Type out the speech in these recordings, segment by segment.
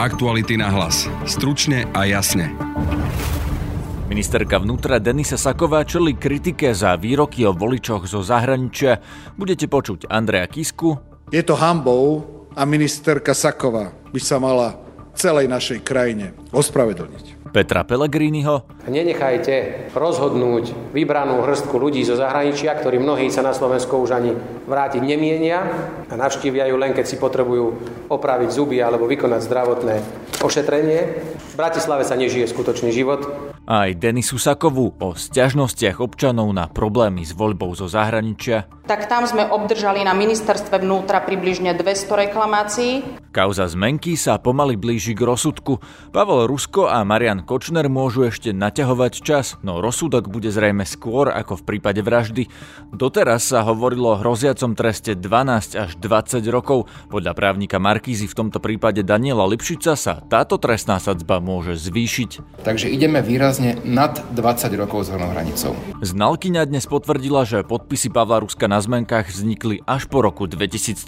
Aktuality na hlas. Stručne a jasne. Ministerka vnútra Denisa Saková čeli kritike za výroky o voličoch zo zahraničia. Budete počuť Andreja Kisku. Je to hambou a ministerka Saková by sa mala celej našej krajine ospravedlniť. Petra Pellegriniho. Nenechajte rozhodnúť vybranú hrstku ľudí zo zahraničia, ktorí mnohí sa na Slovensko už ani vrátiť nemienia a navštívia ju len, keď si potrebujú opraviť zuby alebo vykonať zdravotné ošetrenie. V Bratislave sa nežije skutočný život. Aj Denisu Sakovú o sťažnostiach občanov na problémy s voľbou zo zahraničia. Tak tam sme obdržali na ministerstve vnútra približne 200 reklamácií. Kauza zmenky sa pomaly blíži k rozsudku. Pavel Rusko a Marian Kočner môžu ešte naťahovať čas, no rozsudok bude zrejme skôr ako v prípade vraždy. Doteraz sa hovorilo o hroziacom treste 12 až 20 rokov. Podľa právnika Markízy v tomto prípade Daniela Lipšica sa táto trestná sadzba môže zvýšiť. Takže ideme výrazne nad 20 rokov s hornou hranicou. Znalkyňa dnes potvrdila, že podpisy Pavla Ruska na zmenkách vznikli až po roku 2013,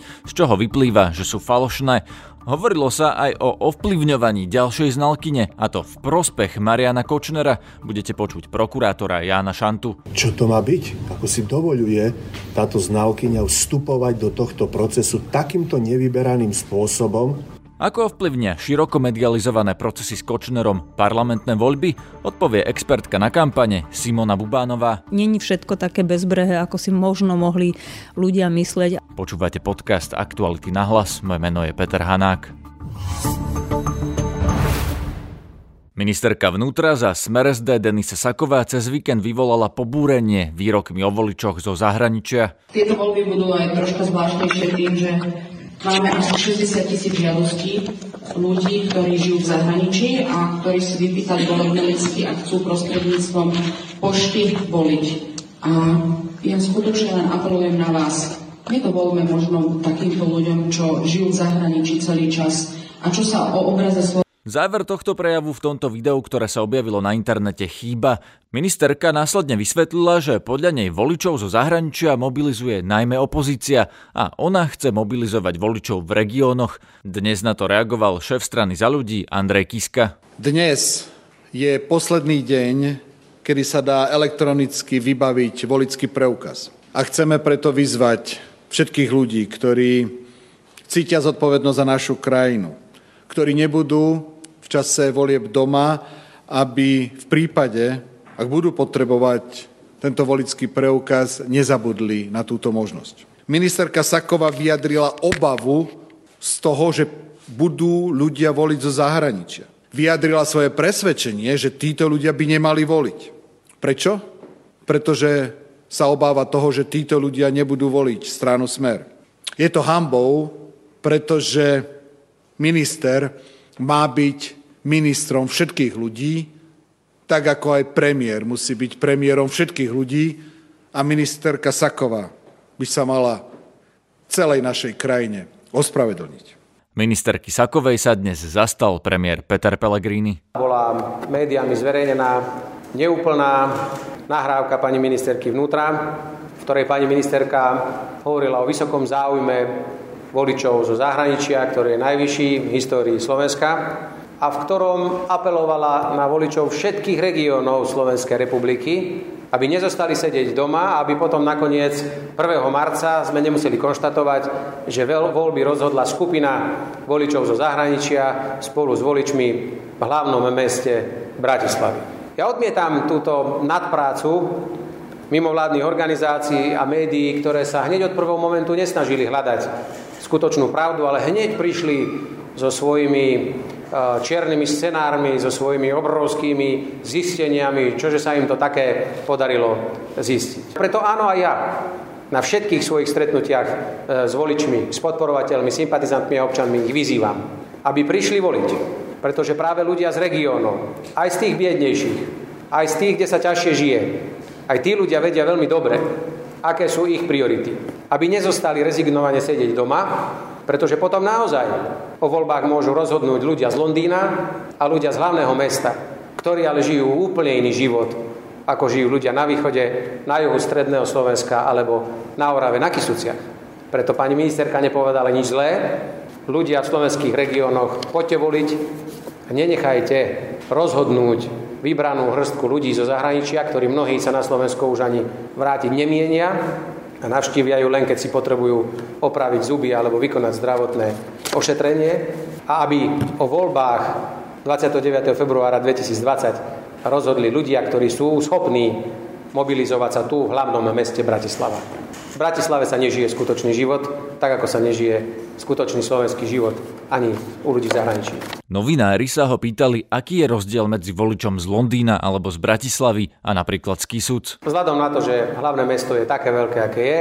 z čoho vyplýva, že sú falošné falošné. Hovorilo sa aj o ovplyvňovaní ďalšej znalkyne, a to v prospech Mariana Kočnera. Budete počuť prokurátora Jána Šantu. Čo to má byť? Ako si dovoluje táto znalkyňa vstupovať do tohto procesu takýmto nevyberaným spôsobom, ako ovplyvnia široko medializované procesy s Kočnerom parlamentné voľby, odpovie expertka na kampane Simona Bubánová. Není všetko také bezbrehe, ako si možno mohli ľudia myslieť. Počúvate podcast Aktuality na hlas, moje meno je Peter Hanák. Ministerka vnútra za Smer SD Denise Saková cez víkend vyvolala pobúrenie výrokmi o voličoch zo zahraničia. Tieto voľby budú aj troška zvláštnejšie tým, že Máme asi 60 tisíc žiadostí ľudí, ktorí žijú v zahraničí a ktorí si vypýtali volebné listy a chcú prostredníctvom pošty voliť. A ja skutočne len apelujem na vás. Nedovolme možno takýmto ľuďom, čo žijú v zahraničí celý čas a čo sa o obraze Záver tohto prejavu v tomto videu, ktoré sa objavilo na internete, chýba. Ministerka následne vysvetlila, že podľa nej voličov zo zahraničia mobilizuje najmä opozícia a ona chce mobilizovať voličov v regiónoch. Dnes na to reagoval šéf strany za ľudí Andrej Kiska. Dnes je posledný deň, kedy sa dá elektronicky vybaviť volický preukaz. A chceme preto vyzvať všetkých ľudí, ktorí cítia zodpovednosť za našu krajinu, ktorí nebudú v čase volieb doma, aby v prípade, ak budú potrebovať tento volický preukaz, nezabudli na túto možnosť. Ministerka Saková vyjadrila obavu z toho, že budú ľudia voliť zo zahraničia. Vyjadrila svoje presvedčenie, že títo ľudia by nemali voliť. Prečo? Pretože sa obáva toho, že títo ľudia nebudú voliť stranu Smer. Je to hambou, pretože minister má byť ministrom všetkých ľudí, tak ako aj premiér musí byť premiérom všetkých ľudí a ministerka Saková by sa mala celej našej krajine ospravedlniť. Ministerky Sakovej sa dnes zastal premiér Peter Pellegrini. Bola médiami zverejnená neúplná nahrávka pani ministerky vnútra, v ktorej pani ministerka hovorila o vysokom záujme voličov zo zahraničia, ktorý je najvyšší v histórii Slovenska a v ktorom apelovala na voličov všetkých regiónov Slovenskej republiky, aby nezostali sedieť doma, aby potom nakoniec 1. marca sme nemuseli konštatovať, že voľby rozhodla skupina voličov zo zahraničia spolu s voličmi v hlavnom meste Bratislavy. Ja odmietam túto nadprácu mimovládnych organizácií a médií, ktoré sa hneď od prvého momentu nesnažili hľadať skutočnú pravdu, ale hneď prišli so svojimi e, čiernymi scenármi, so svojimi obrovskými zisteniami, čože sa im to také podarilo zistiť. Preto áno aj ja na všetkých svojich stretnutiach e, s voličmi, s podporovateľmi, sympatizantmi a občanmi ich vyzývam, aby prišli voliť. Pretože práve ľudia z regiónov, aj z tých biednejších, aj z tých, kde sa ťažšie žije, aj tí ľudia vedia veľmi dobre, aké sú ich priority. Aby nezostali rezignovane sedieť doma, pretože potom naozaj o voľbách môžu rozhodnúť ľudia z Londýna a ľudia z hlavného mesta, ktorí ale žijú úplne iný život, ako žijú ľudia na východe, na juhu stredného Slovenska alebo na Orave, na Kisuciach. Preto pani ministerka nepovedala nič zlé, ľudia v slovenských regiónoch, poďte voliť nenechajte rozhodnúť vybranú hrstku ľudí zo zahraničia, ktorí mnohí sa na Slovensko už ani vrátiť nemienia a navštívia ju len, keď si potrebujú opraviť zuby alebo vykonať zdravotné ošetrenie a aby o voľbách 29. februára 2020 rozhodli ľudia, ktorí sú schopní mobilizovať sa tu v hlavnom meste Bratislava. V Bratislave sa nežije skutočný život, tak ako sa nežije skutočný slovenský život ani u ľudí v zahraničí. Novinári sa ho pýtali, aký je rozdiel medzi voličom z Londýna alebo z Bratislavy a napríklad z Kisuc. Vzhľadom na to, že hlavné mesto je také veľké, aké je,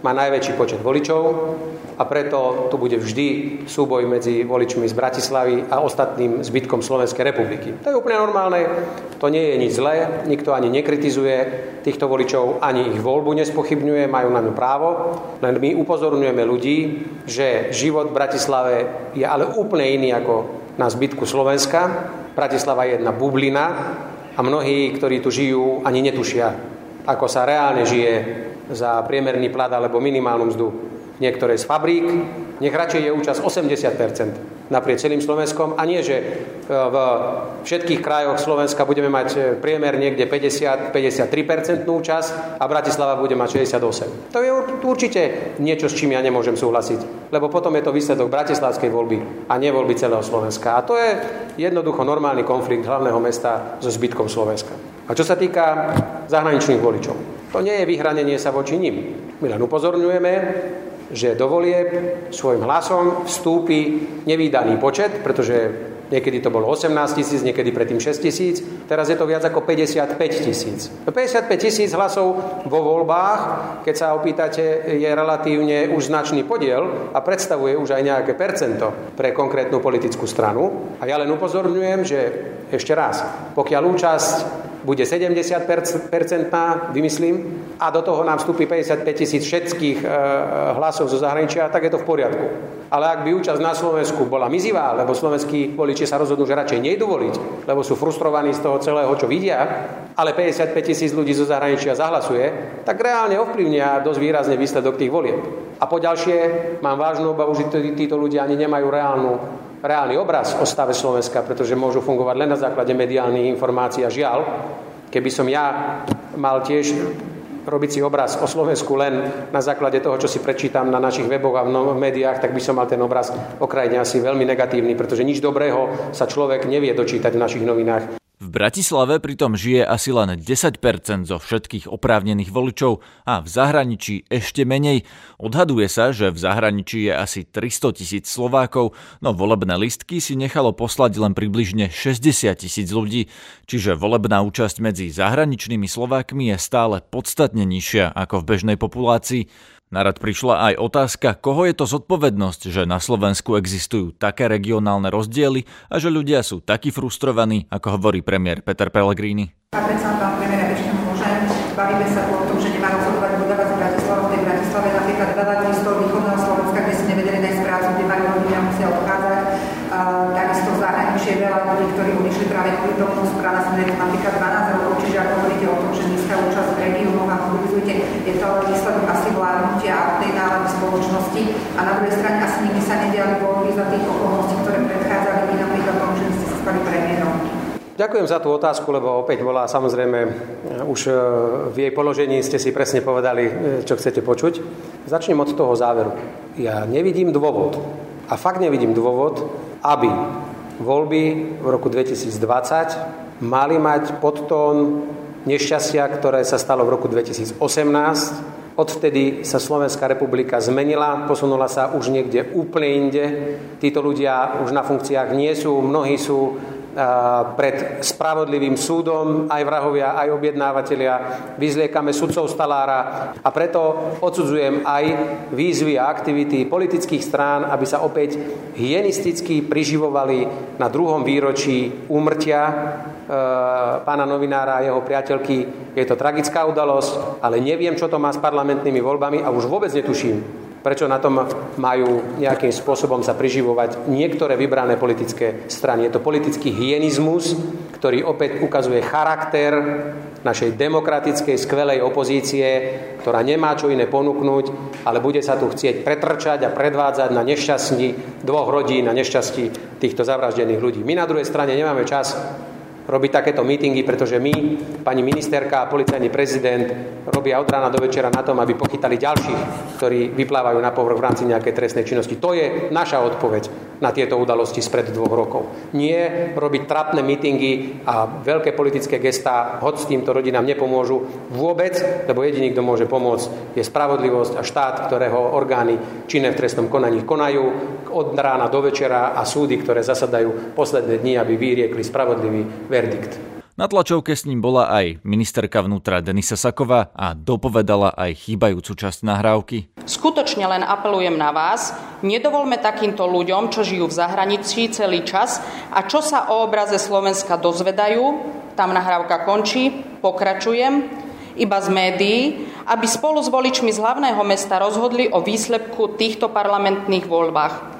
má najväčší počet voličov a preto tu bude vždy súboj medzi voličmi z Bratislavy a ostatným zbytkom Slovenskej republiky. To je úplne normálne, to nie je nič zlé, nikto ani nekritizuje týchto voličov, ani ich voľbu nespochybňuje, majú na ňu právo, len my upozorňujeme ľudí, že život v Bratislave je ale úplne iný ako na zbytku Slovenska. Bratislava je jedna bublina a mnohí, ktorí tu žijú, ani netušia, ako sa reálne žije za priemerný plat alebo minimálnu mzdu niektorej z fabrík. Nech radšej je účasť 80 naprieč celým Slovenskom a nie, že e, v všetkých krajoch Slovenska budeme mať e, priemer niekde 50-53% účasť a Bratislava bude mať 68. To je určite niečo, s čím ja nemôžem súhlasiť, lebo potom je to výsledok bratislavskej voľby a nie voľby celého Slovenska. A to je jednoducho normálny konflikt hlavného mesta so zbytkom Slovenska. A čo sa týka zahraničných voličov, to nie je vyhranenie sa voči nim. My len upozorňujeme, že do volieb svojim hlasom vstúpi nevýdaný počet, pretože Niekedy to bolo 18 tisíc, niekedy predtým 6 tisíc. Teraz je to viac ako 55 tisíc. 55 tisíc hlasov vo voľbách, keď sa opýtate, je relatívne už značný podiel a predstavuje už aj nejaké percento pre konkrétnu politickú stranu. A ja len upozorňujem, že ešte raz, pokiaľ účasť bude 70-percentná, vymyslím, a do toho nám vstúpi 55 tisíc všetkých e, hlasov zo zahraničia, tak je to v poriadku. Ale ak by účasť na Slovensku bola mizivá, lebo slovenskí voliči sa rozhodnú, že radšej nejdu voliť, lebo sú frustrovaní z toho celého, čo vidia, ale 55 tisíc ľudí zo zahraničia zahlasuje, tak reálne ovplyvnia dosť výrazne výsledok tých volieb. A po ďalšie, mám vážnu obavu, že títo ľudia ani nemajú reálnu reálny obraz o stave Slovenska, pretože môžu fungovať len na základe mediálnych informácií a žiaľ, keby som ja mal tiež robiť si obraz o Slovensku len na základe toho, čo si prečítam na našich weboch a v médiách, tak by som mal ten obraz o krajine asi veľmi negatívny, pretože nič dobrého sa človek nevie dočítať v našich novinách. V Bratislave pritom žije asi len 10% zo všetkých oprávnených voličov a v zahraničí ešte menej. Odhaduje sa, že v zahraničí je asi 300 tisíc Slovákov, no volebné listky si nechalo poslať len približne 60 tisíc ľudí, čiže volebná účasť medzi zahraničnými Slovákmi je stále podstatne nižšia ako v bežnej populácii. Narad prišla aj otázka, koho je to zodpovednosť, že na Slovensku existujú také regionálne rozdiely a že ľudia sú takí frustrovaní, ako hovorí premiér Peter Pellegrini. A bavíme sa o že nemá rozhodovať budova z Bratislava, v tej Bratislave napríklad veľa ľudí z toho východného Slovenska, kde si nevedeli nájsť prácu, kde mali rodiny a musia odchádzať. Takisto je veľa ľudí, ktorí odišli práve kvôli tomu, správna sme napríklad 12 rokov, čiže ako hovoríte o tom, v regiónoch a mobilizujete, je to výsledok asi vládnutia a tej nálady spoločnosti. A na druhej strane asi nikdy sa nediali voľby za tých okolností, ktoré predchádzali vy napríklad tomu, že ste sa stali premiérom. Ďakujem za tú otázku, lebo opäť bola samozrejme, už e, v jej položení ste si presne povedali, e, čo chcete počuť. Začnem od toho záveru. Ja nevidím dôvod, a fakt nevidím dôvod, aby voľby v roku 2020 mali mať podtón nešťastia, ktoré sa stalo v roku 2018. Odvtedy sa Slovenská republika zmenila, posunula sa už niekde úplne inde. Títo ľudia už na funkciách nie sú, mnohí sú pred spravodlivým súdom, aj vrahovia, aj objednávateľia. Vyzliekame sudcov stalára a preto odsudzujem aj výzvy a aktivity politických strán, aby sa opäť hygienisticky priživovali na druhom výročí úmrtia e, pána novinára a jeho priateľky. Je to tragická udalosť, ale neviem, čo to má s parlamentnými voľbami a už vôbec netuším, Prečo na tom majú nejakým spôsobom sa priživovať niektoré vybrané politické strany. Je to politický hyenizmus, ktorý opäť ukazuje charakter našej demokratickej, skvelej opozície, ktorá nemá čo iné ponúknuť, ale bude sa tu chcieť pretrčať a predvádzať na nešťastí dvoch rodín, na nešťastí týchto zavraždených ľudí. My na druhej strane nemáme čas robiť takéto mítingy, pretože my, pani ministerka a policajný prezident, robia od rána do večera na tom, aby pochytali ďalších, ktorí vyplávajú na povrch v rámci nejakej trestnej činnosti. To je naša odpoveď na tieto udalosti spred dvoch rokov. Nie robiť trapné mítingy a veľké politické gestá, hoď s týmto rodinám nepomôžu vôbec, lebo jediný, kto môže pomôcť, je spravodlivosť a štát, ktorého orgány činné v trestnom konaní konajú od rána do večera a súdy, ktoré zasadajú posledné dni, aby vyriekli spravodlivý verdikt. Na tlačovke s ním bola aj ministerka vnútra Denisa Saková a dopovedala aj chýbajúcu časť nahrávky. Skutočne len apelujem na vás, nedovolme takýmto ľuďom, čo žijú v zahraničí celý čas a čo sa o obraze Slovenska dozvedajú, tam nahrávka končí, pokračujem, iba z médií, aby spolu s voličmi z hlavného mesta rozhodli o výsledku týchto parlamentných voľbách.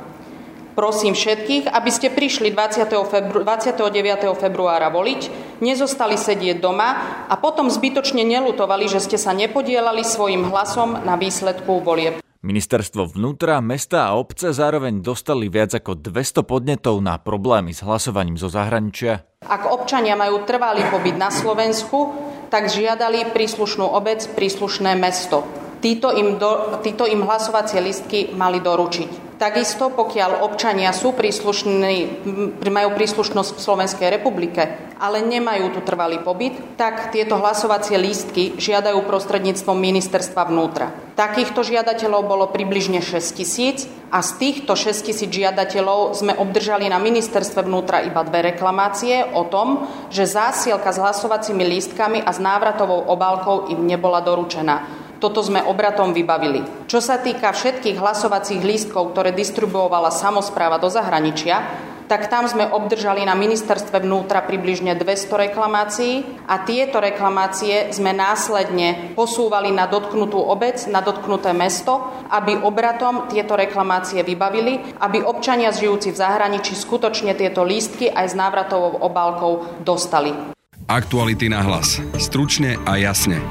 Prosím všetkých, aby ste prišli 20. Febru- 29. februára voliť, nezostali sedieť doma a potom zbytočne nelutovali, že ste sa nepodielali svojim hlasom na výsledku volieb. Ministerstvo vnútra, mesta a obce zároveň dostali viac ako 200 podnetov na problémy s hlasovaním zo zahraničia. Ak občania majú trvalý pobyt na Slovensku, tak žiadali príslušnú obec, príslušné mesto. Títo im, do, títo im hlasovacie listky mali doručiť. Takisto, pokiaľ občania sú príslušní, majú príslušnosť v Slovenskej republike, ale nemajú tu trvalý pobyt, tak tieto hlasovacie lístky žiadajú prostredníctvom ministerstva vnútra. Takýchto žiadateľov bolo približne 6 tisíc a z týchto 6 tisíc žiadateľov sme obdržali na ministerstve vnútra iba dve reklamácie o tom, že zásielka s hlasovacími lístkami a s návratovou obálkou im nebola doručená. Toto sme obratom vybavili. Čo sa týka všetkých hlasovacích lístkov, ktoré distribuovala samozpráva do zahraničia, tak tam sme obdržali na ministerstve vnútra približne 200 reklamácií a tieto reklamácie sme následne posúvali na dotknutú obec, na dotknuté mesto, aby obratom tieto reklamácie vybavili, aby občania žijúci v zahraničí skutočne tieto lístky aj s návratovou obálkou dostali. Aktuality na hlas. Stručne a jasne.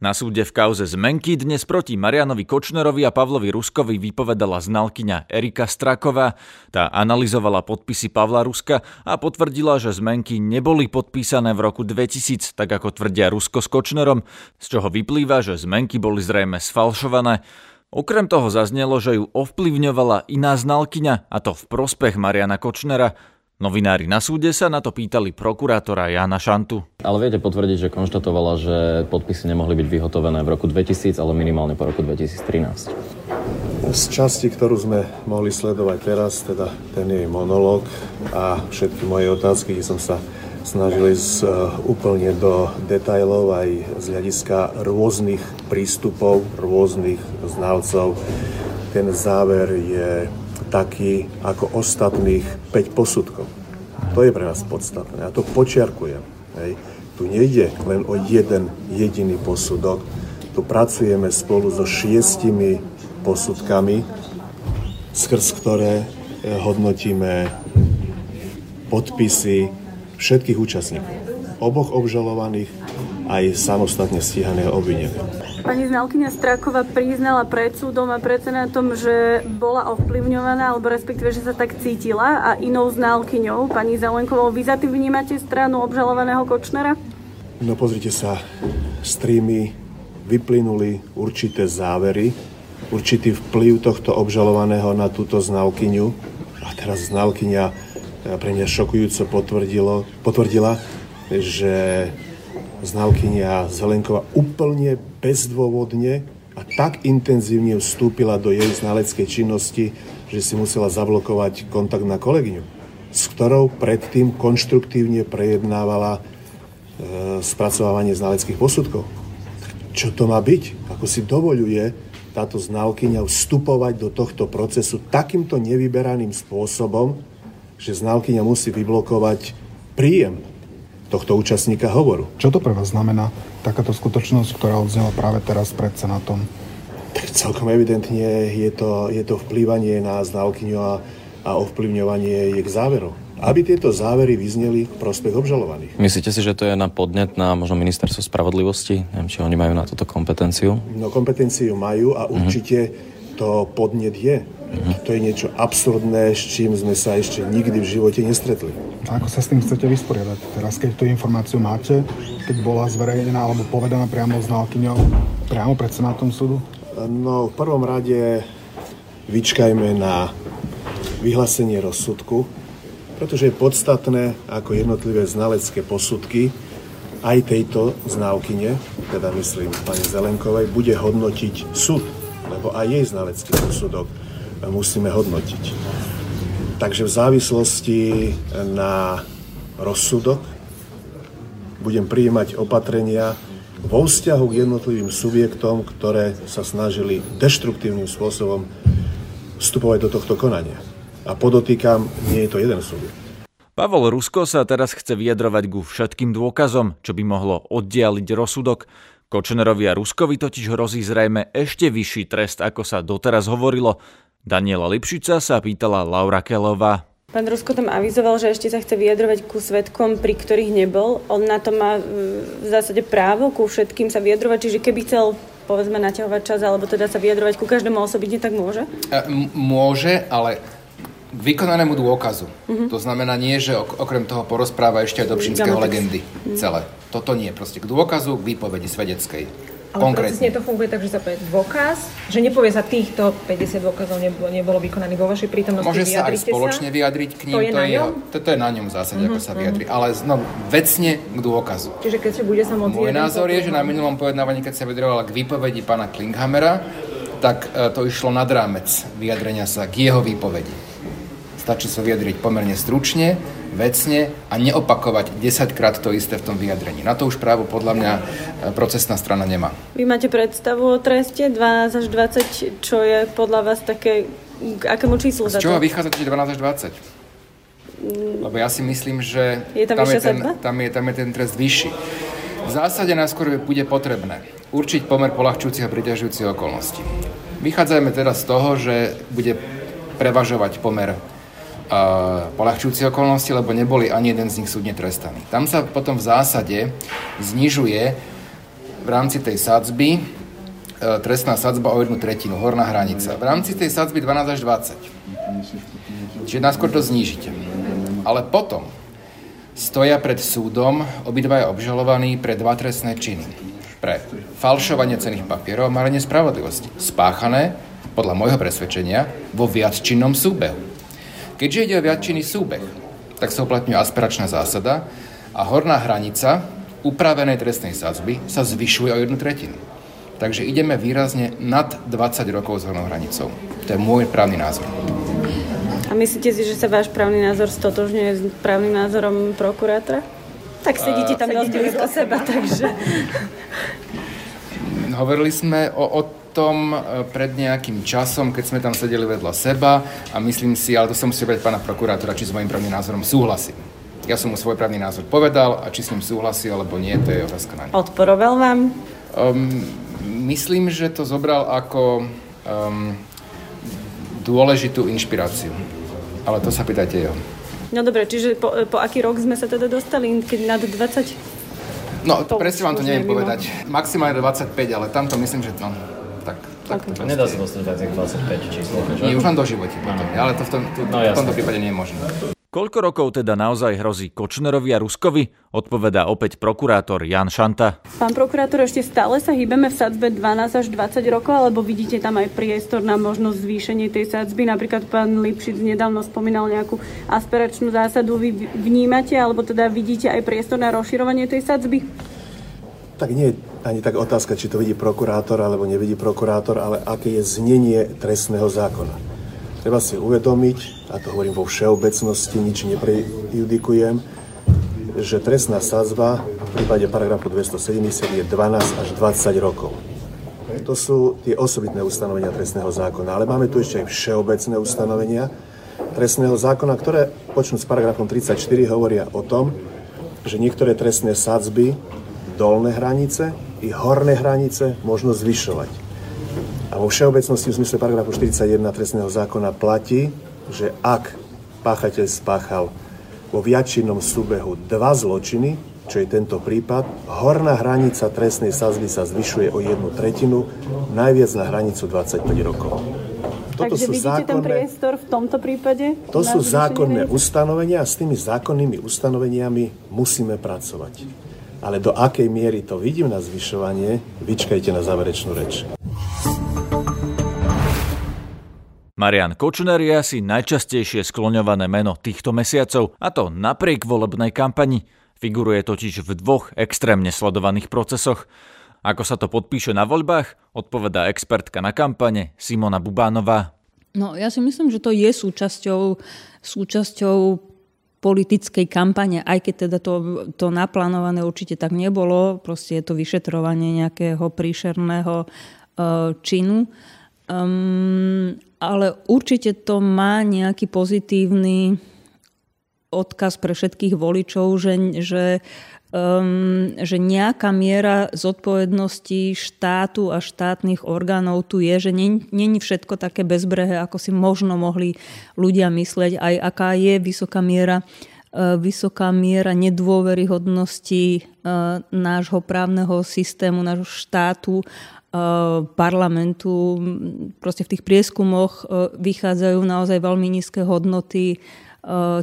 Na súde v kauze zmenky dnes proti Marianovi Kočnerovi a Pavlovi Ruskovi vypovedala znalkyňa Erika Straková. Tá analyzovala podpisy Pavla Ruska a potvrdila, že zmenky neboli podpísané v roku 2000, tak ako tvrdia Rusko s Kočnerom, z čoho vyplýva, že zmenky boli zrejme sfalšované. Okrem toho zaznelo, že ju ovplyvňovala iná znalkyňa, a to v prospech Mariana Kočnera. Novinári na súde sa na to pýtali prokurátora Jana Šantu. Ale viete potvrdiť, že konštatovala, že podpisy nemohli byť vyhotovené v roku 2000, ale minimálne po roku 2013. Z časti, ktorú sme mohli sledovať teraz, teda ten jej monológ a všetky moje otázky, kde som sa snažil ísť e, úplne do detajlov aj z hľadiska rôznych prístupov, rôznych znalcov. Ten záver je taký ako ostatných 5 posudkov. To je pre nás podstatné. A to počiarkujem. Hej. Tu nejde len o jeden jediný posudok. Tu pracujeme spolu so šiestimi posudkami, skrz ktoré eh, hodnotíme podpisy všetkých účastníkov. Oboch obžalovaných aj samostatne stíhaného obvineného. Pani znalkyňa Stráková priznala pred súdom a pred senátom, že bola ovplyvňovaná, alebo respektíve, že sa tak cítila a inou znalkyňou, pani Zelenkovou. Vy za tým vnímate stranu obžalovaného Kočnera? No pozrite sa, streamy vyplynuli určité závery, určitý vplyv tohto obžalovaného na túto znalkyňu. A teraz znalkyňa pre mňa šokujúco potvrdila, že znalkynia Zelenková úplne bezdôvodne a tak intenzívne vstúpila do jej znaleckej činnosti, že si musela zablokovať kontakt na kolegyňu, s ktorou predtým konštruktívne prejednávala e, spracovávanie znaleckých posudkov. Čo to má byť? Ako si dovoluje táto znalkyňa vstupovať do tohto procesu takýmto nevyberaným spôsobom, že znalkyňa musí vyblokovať príjem tohto účastníka hovoru. Čo to pre vás znamená, takáto skutočnosť, ktorá odznela práve teraz pred Senátom? Tak celkom evidentne je to, je to vplývanie na znalkyňu a, a ovplyvňovanie jej k záveru aby tieto závery vyzneli v prospech obžalovaných. Myslíte si, že to je na podnet na možno ministerstvo spravodlivosti? Neviem, či oni majú na túto kompetenciu? No kompetenciu majú a mhm. určite mm-hmm. to podnet je. Mm-hmm. To je niečo absurdné, s čím sme sa ešte nikdy v živote nestretli. A ako sa s tým chcete vysporiadať? Teraz, keď tú informáciu máte, keď bola zverejnená alebo povedaná priamo s nálkyňou, priamo pred Senátom súdu? No, v prvom rade vyčkajme na vyhlásenie rozsudku, pretože je podstatné, ako jednotlivé znalecké posudky aj tejto znávkyne, teda myslím pani Zelenkovej, bude hodnotiť súd, lebo aj jej znalecký posudok musíme hodnotiť. Takže v závislosti na rozsudok budem prijímať opatrenia vo vzťahu k jednotlivým subjektom, ktoré sa snažili deštruktívnym spôsobom vstupovať do tohto konania. A podotýkam, nie je to jeden subjekt. Pavol Rusko sa teraz chce vyjadrovať ku všetkým dôkazom, čo by mohlo oddialiť rozsudok. Kočnerovi a Ruskovi totiž hrozí zrejme ešte vyšší trest, ako sa doteraz hovorilo. Daniela Lipšica sa pýtala Laura Kelová. Pán Rusko tam avizoval, že ešte sa chce vyjadrovať ku svetkom, pri ktorých nebol. On na to má v zásade právo ku všetkým sa vyjadrovať, čiže keby chcel povedzme naťahovať čas, alebo teda sa vyjadrovať ku každému osobitne, tak môže? M- môže, ale k vykonanému dôkazu. Mm-hmm. To znamená nie, že ok- okrem toho porozpráva ešte aj do Pšinského legendy. Mm-hmm. Celé. Toto nie. Proste k dôkazu, k výpovedi svedeckej. Ale Konkrétne. to funguje tak, že sa povie dôkaz, že nepovie sa týchto 50 dôkazov nebolo, nebolo vykonaných vo vašej prítomnosti. Môže sa aj spoločne sa? vyjadriť k ním. To je, to, je jeho, to, to je na ňom v zásade, uh-huh, ako sa mhm, vyjadri. Uh-huh. Ale znovu, vecne k dôkazu. Čiže keď sa bude sa môcť Môj názor je, že na minulom pojednávaní, keď sa vyjadrovala k výpovedi pána Klinghamera, tak e, to išlo nad rámec vyjadrenia sa k jeho výpovedi. Stačí sa vyjadriť pomerne stručne, vecne a neopakovať 10 krát to isté v tom vyjadrení. Na to už právo podľa mňa e, procesná strana nemá. Vy máte predstavu o treste 12 až 20, čo je podľa vás také, k akému číslu Z čoho vychádzate 12 až 20? Mm. Lebo ja si myslím, že je tam, tam, je ten, tam, je, tam je ten trest vyšší. V zásade najskôr bude potrebné určiť pomer polahčujúcich a priťažujúcich okolností. Vychádzajme teraz z toho, že bude prevažovať pomer polahčujúce okolnosti, lebo neboli ani jeden z nich súdne trestaní. Tam sa potom v zásade znižuje v rámci tej sadzby e, trestná sadzba o jednu tretinu, horná hranica. V rámci tej sadzby 12 až 20. Čiže najskôr to znížite. Ale potom stoja pred súdom obidvaja obžalovaní pre dva trestné činy. Pre falšovanie cených papierov a marenie spravodlivosti. Spáchané, podľa môjho presvedčenia, vo viacčinnom súbehu. Keďže ide o viacčinný súbeh, tak sa uplatňuje aspiračná zásada a horná hranica upravenej trestnej sadzby sa zvyšuje o jednu tretinu. Takže ideme výrazne nad 20 rokov s hornou hranicou. To je môj právny názor. A myslíte si, že sa váš právny názor stotožňuje s právnym názorom prokurátora? Tak sedíte tam dosť blízko seba, takže... Hovorili sme o, o tom e, pred nejakým časom, keď sme tam sedeli vedľa seba a myslím si, ale to som musí pána prokurátora, či s mojim právnym názorom súhlasí. Ja som mu svoj právny názor povedal a či s ním súhlasí alebo nie, to je otázka na Odporoval vám? Um, myslím, že to zobral ako um, dôležitú inšpiráciu. Ale to sa pýtajte jeho. No dobre, čiže po, po aký rok sme sa teda dostali, keď nad 20? No, to presne vám to neviem mimo. povedať. Maximálne 25, ale tamto myslím, že no, tak, tak okay. to Nedá sa dostať viac 25 číslo. Nie, už len do živote potom, ale to v, tom, to, no, v tomto prípade nie je možné. Koľko rokov teda naozaj hrozí Kočnerovi a Ruskovi? Odpovedá opäť prokurátor Jan Šanta. Pán prokurátor, ešte stále sa hýbeme v sadzbe 12 až 20 rokov, alebo vidíte tam aj priestor na možnosť zvýšenie tej sadzby? Napríklad pán Lipšic nedávno spomínal nejakú aspiračnú zásadu. Vy vnímate, alebo teda vidíte aj priestor na rozširovanie tej sadzby? Tak nie ani tak otázka, či to vidí prokurátor alebo nevidí prokurátor, ale aké je znenie trestného zákona. Treba si uvedomiť, a to hovorím vo všeobecnosti, nič neprejudikujem, že trestná sadzba v prípade paragrafu 270 je 12 až 20 rokov. To sú tie osobitné ustanovenia trestného zákona. Ale máme tu ešte aj všeobecné ustanovenia trestného zákona, ktoré počnú s paragrafom 34 hovoria o tom, že niektoré trestné sadzby dolné hranice i horné hranice možno zvyšovať. A vo všeobecnosti v zmysle paragrafu 41 trestného zákona platí, že ak páchateľ spáchal vo viačinnom súbehu dva zločiny, čo je tento prípad, horná hranica trestnej sazby sa zvyšuje o jednu tretinu, najviac na hranicu 25 rokov. Toto Takže sú vidíte zákonné, ten priestor v tomto prípade? To sú zákonné ustanovenia a s tými zákonnými ustanoveniami musíme pracovať. Ale do akej miery to vidím na zvyšovanie, vyčkajte na záverečnú reč. Marian Kočner je asi najčastejšie skloňované meno týchto mesiacov, a to napriek volebnej kampani. Figuruje totiž v dvoch extrémne sledovaných procesoch. Ako sa to podpíše na voľbách, odpovedá expertka na kampane Simona Bubánová. No ja si myslím, že to je súčasťou, súčasťou politickej kampane, aj keď teda to, to naplánované určite tak nebolo, proste je to vyšetrovanie nejakého príšerného uh, činu. Um, ale určite to má nejaký pozitívny odkaz pre všetkých voličov, že, že, um, že nejaká miera zodpovednosti štátu a štátnych orgánov tu je, že není všetko také bezbrehé, ako si možno mohli ľudia mysleť, aj aká je vysoká miera uh, vysoká miera nedôveryhodnosti uh, nášho právneho systému, nášho štátu Eh, parlamentu. Proste v tých prieskumoch vychádzajú naozaj veľmi nízke hodnoty,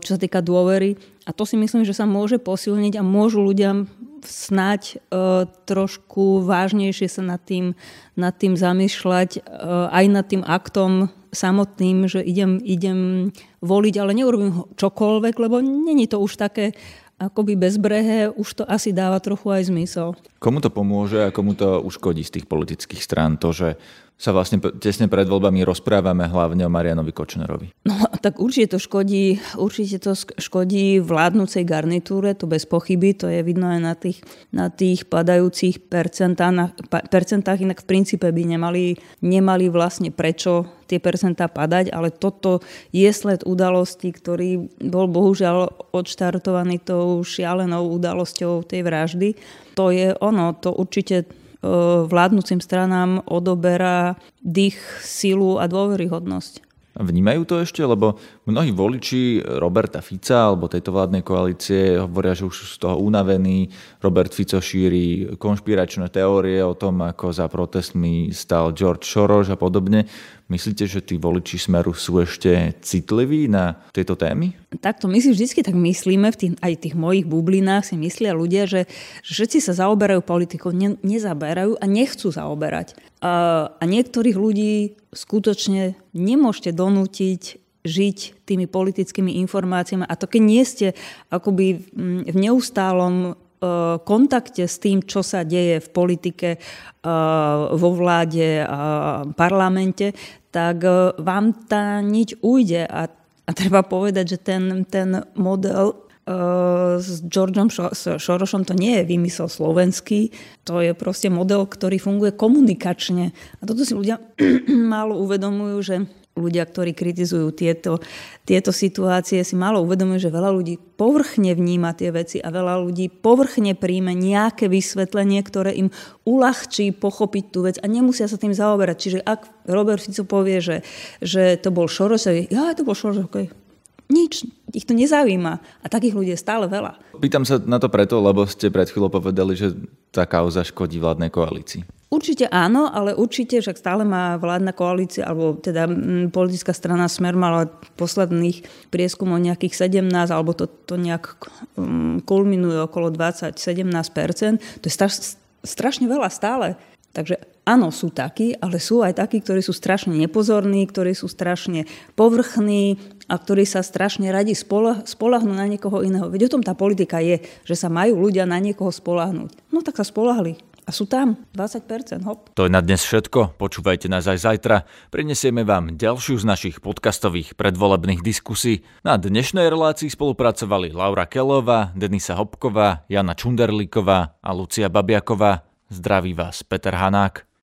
čo sa týka dôvery. A to si myslím, že sa môže posilniť a môžu ľudia snať trošku vážnejšie sa nad tým, nad tým zamýšľať, aj nad tým aktom samotným, že idem, idem voliť, ale neurobím čokoľvek, lebo není to už také akoby bezbrehé, už to asi dáva trochu aj zmysel. Komu to pomôže a komu to uškodí z tých politických strán to, že sa vlastne tesne pred voľbami rozprávame hlavne o Marianovi Kočnerovi. No tak určite to škodí, určite to škodí vládnúcej garnitúre, to bez pochyby, to je vidno aj na tých, na tých padajúcich percentách, percentách, inak v princípe by nemali, nemali vlastne prečo tie percentá padať, ale toto je sled udalosti, ktorý bol bohužiaľ odštartovaný tou šialenou udalosťou tej vraždy. To je ono, to určite vládnúcim stranám odoberá dých, silu a dôveryhodnosť. Vnímajú to ešte? Lebo mnohí voliči Roberta Fica alebo tejto vládnej koalície hovoria, že už sú z toho unavení. Robert Fico šíri konšpiračné teórie o tom, ako za protestmi stal George Soros a podobne. Myslíte, že tí voliči Smeru sú ešte citliví na tieto témy? Takto my si vždy tak myslíme, v tých, aj tých mojich bublinách si myslia ľudia, že, že všetci sa zaoberajú politikou, ne, nezaberajú a nechcú zaoberať. A, a niektorých ľudí skutočne nemôžete donútiť žiť tými politickými informáciami. A to keď nie ste akoby v neustálom E, kontakte s tým, čo sa deje v politike, e, vo vláde a parlamente, tak e, vám tá niť ujde. A, a treba povedať, že ten, ten model s Georgeom Šorošom to nie je vymysel slovenský, to je proste model, ktorý funguje komunikačne. A toto si ľudia málo uvedomujú, že ľudia, ktorí kritizujú tieto, tieto situácie, si málo uvedomujú, že veľa ľudí povrchne vníma tie veci a veľa ľudí povrchne príjme nejaké vysvetlenie, ktoré im uľahčí pochopiť tú vec a nemusia sa tým zaoberať. Čiže ak Robert Fico povie, že, že to bol Šoroš, ja, to bol Šoroš, okay. Nič, ich to nezaujíma. A takých ľudí je stále veľa. Pýtam sa na to preto, lebo ste pred chvíľou povedali, že tá kauza škodí vládnej koalícii. Určite áno, ale určite však stále má vládna koalícia, alebo teda politická strana Smer mala posledných prieskumov nejakých 17, alebo to, to nejak kulminuje okolo 20-17%. To je straš, strašne veľa stále. Takže áno, sú takí, ale sú aj takí, ktorí sú strašne nepozorní, ktorí sú strašne povrchní a ktorí sa strašne radi spolahnú na niekoho iného. Veď o tom tá politika je, že sa majú ľudia na niekoho spolahnúť. No tak sa spolahli. A sú tam 20%, hop. To je na dnes všetko. Počúvajte nás aj zajtra. Prinesieme vám ďalšiu z našich podcastových predvolebných diskusí. Na dnešnej relácii spolupracovali Laura Kelová, Denisa Hopková, Jana Čunderlíková a Lucia Babiaková. Zdraví vás Peter Hanák.